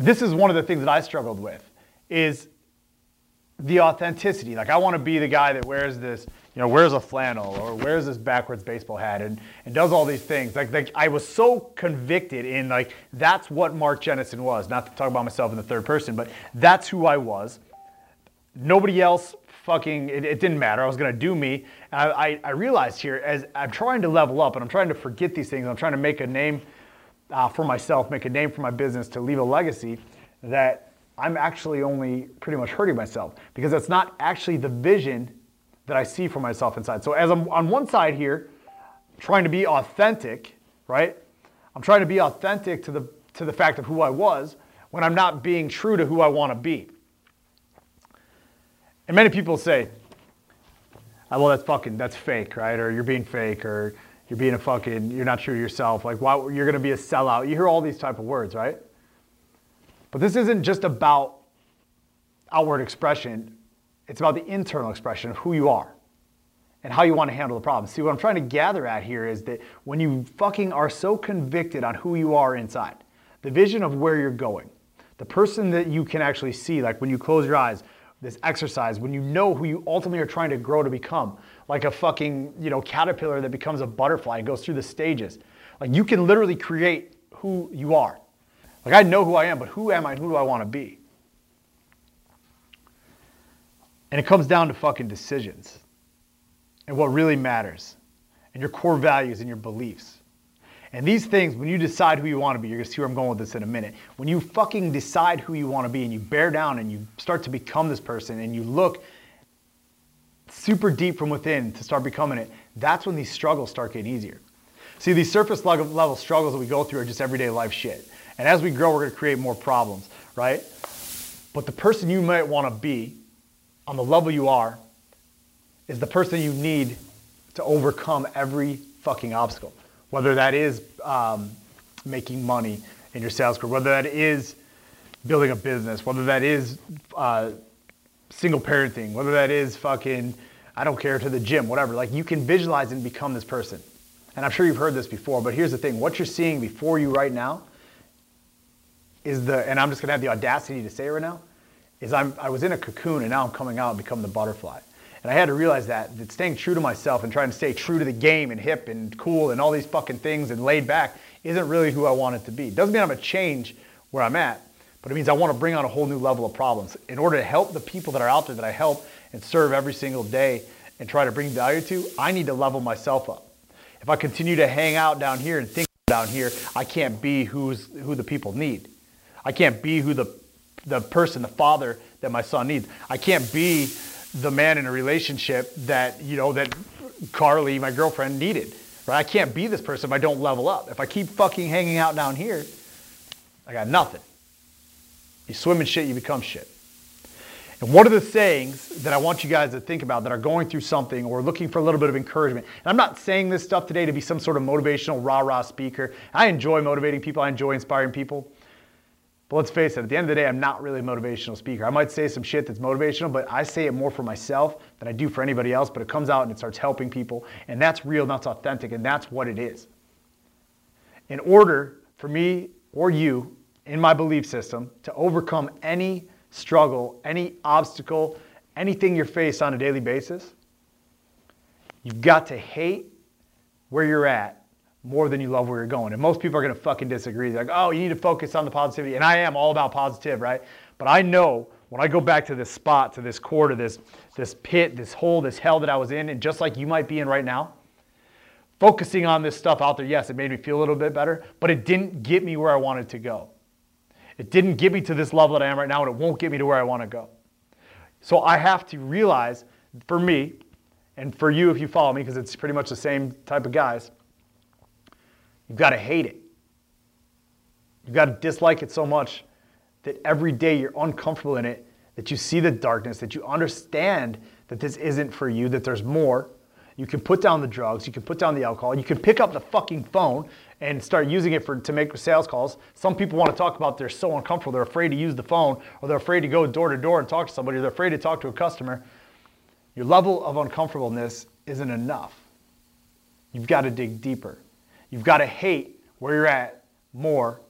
this is one of the things that I struggled with is the authenticity. Like I want to be the guy that wears this, you know, wears a flannel or wears this backwards baseball hat and, and does all these things. Like, like I was so convicted in like that's what Mark Jennison was. Not to talk about myself in the third person, but that's who I was. Nobody else fucking it, it didn't matter. I was gonna do me. I, I, I realized here as I'm trying to level up and I'm trying to forget these things. I'm trying to make a name uh, for myself, make a name for my business, to leave a legacy that I'm actually only pretty much hurting myself because that's not actually the vision that I see for myself inside. So as I'm on one side here, trying to be authentic, right? I'm trying to be authentic to the to the fact of who I was when I'm not being true to who I want to be. And many people say, oh, well, that's fucking, that's fake, right? Or you're being fake, or you're being a fucking, you're not to yourself. Like, why, you're to be a sellout. You hear all these type of words, right? But this isn't just about outward expression. It's about the internal expression of who you are and how you want to handle the problem. See, what I'm trying to gather at here is that when you fucking are so convicted on who you are inside, the vision of where you're going, the person that you can actually see, like when you close your eyes, this exercise, when you know who you ultimately are trying to grow to become, like a fucking, you know, caterpillar that becomes a butterfly and goes through the stages. Like you can literally create who you are. Like I know who I am, but who am I who do I want to be? And it comes down to fucking decisions and what really matters and your core values and your beliefs. And these things, when you decide who you want to be, you're to see where I'm going with this in a minute. When you fucking decide who you want to be and you bear down and you start to become this person and you look super deep from within to start becoming it, that's when these struggles start getting easier. See, these surface level struggles that we go through are just everyday life shit. And as we grow, we're to create more problems, right? But the person you might want to be on the level you are is the person you need to overcome every fucking obstacle. Whether that is um, making money in your sales career, whether that is building a business, whether that is uh, single parenting, whether that is fucking, I don't care, to the gym, whatever. Like you can visualize and become this person. And I'm sure you've heard this before, but here's the thing what you're seeing before you right now is the, and I'm just gonna have the audacity to say right now, is I'm, I was in a cocoon and now I'm coming out and become the butterfly. And I had to realize that, that staying true to myself and trying to stay true to the game and hip and cool and all these fucking things and laid back isn't really who I want it to be. Doesn't mean I'm gonna change where I'm at, but it means I want to bring on a whole new level of problems. In order to help the people that are out there that I help and serve every single day and try to bring value to, I need to level myself up. If I continue to hang out down here and think down here, I can't be who's, who the people need. I can't be who the, the person, the father that my son needs. I can't be the man in a relationship that, you know, that Carly, my girlfriend, needed. Right? I can't be this person if I don't level up. If I keep fucking hanging out down here, I got nothing. You swim in shit, you become shit. And one of the sayings that I want you guys to think about that are going through something or looking for a little bit of encouragement, and I'm not saying this stuff today to be some sort of motivational rah rah speaker. I enjoy motivating people, I enjoy inspiring people. But let's face it, at the end of the day, I'm not really a motivational speaker. I might say some shit that's motivational, but I say it more for myself than I do for anybody else. But it comes out and it starts helping people. And that's real, that's authentic, and that's what it is. In order for me or you in my belief system to overcome any struggle, any obstacle, anything you're faced on a daily basis, you've got to hate where you're at more than you love where you're going. And most people are going to fucking disagree. They're like, oh, you need to focus on the positivity. And I am all about positive, right? But I know when I go back to this spot, to this core, to this, this pit, this hole, this hell that I was in, and just like you might be in right now, focusing on this stuff out there, yes, it made me feel a little bit better, but it didn't get me where I wanted to go. It didn't get me to this level that I am right now, and it won't get me to where I want to go. So I have to realize for me, and for you if you follow me, because it's pretty much the same type of guys, you've got to hate it. You've got to dislike it so much that every day you're uncomfortable in it, that you see the darkness, that you understand that this isn't for you, that there's more. You can put down the drugs, you can put down the alcohol, you can pick up the fucking phone and start using it for to make sales calls. Some people want to talk about they're so uncomfortable, they're afraid to use the phone, or they're afraid to go door to door and talk to somebody, or they're afraid to talk to a customer. Your level of uncomfortableness isn't enough. You've got to dig deeper. You've got to hate where you're at more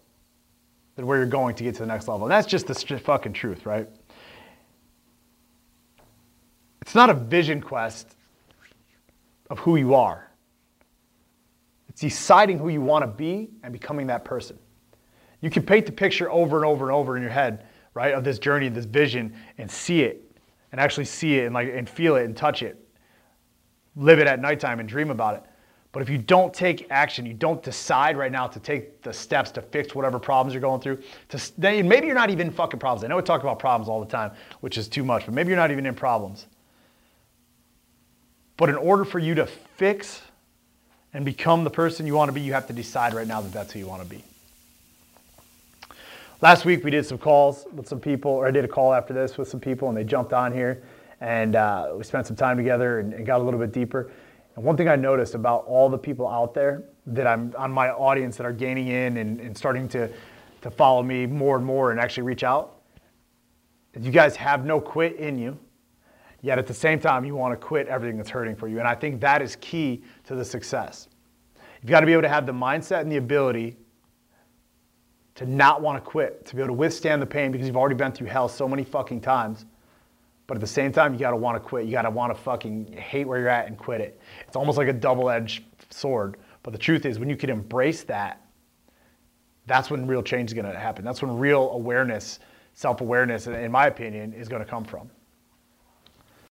than where you're going to get to the next level. And that's just the fucking truth, right? It's not a vision quest of who you are. It's deciding who you want to be and becoming that person. You can paint the picture over and over and over in your head, right, of this journey, this vision, and see it, and actually see it and like and feel it and touch it. Live it at nighttime and dream about it. But if you don't take action, you don't decide right now to take the steps to fix whatever problems you're going through, to, then maybe you're not even in fucking problems. I know we talk about problems all the time, which is too much, but maybe you're not even in problems. But in order for you to fix and become the person you want to be, you have to decide right now that that's who you want to be. Last week we did some calls with some people, or I did a call after this with some people, and they jumped on here, and uh, we spent some time together and, and got a little bit deeper. And one thing I noticed about all the people out there that I'm on my audience that are gaining in and, and starting to, to follow me more and more and actually reach out, you guys have no quit in you. Yet at the same time, you want to quit everything that's hurting for you. And I think that is key to the success. You've got to be able to have the mindset and the ability to not want to quit, to be able to withstand the pain because you've already been through hell so many fucking times but at the same time, you got to want to quit. You got to want to fucking hate where you're at and quit it. It's almost like a double edged sword. But the truth is, when you can embrace that, that's when real change is to happen. That's when real awareness, self awareness, in my opinion, is to come from.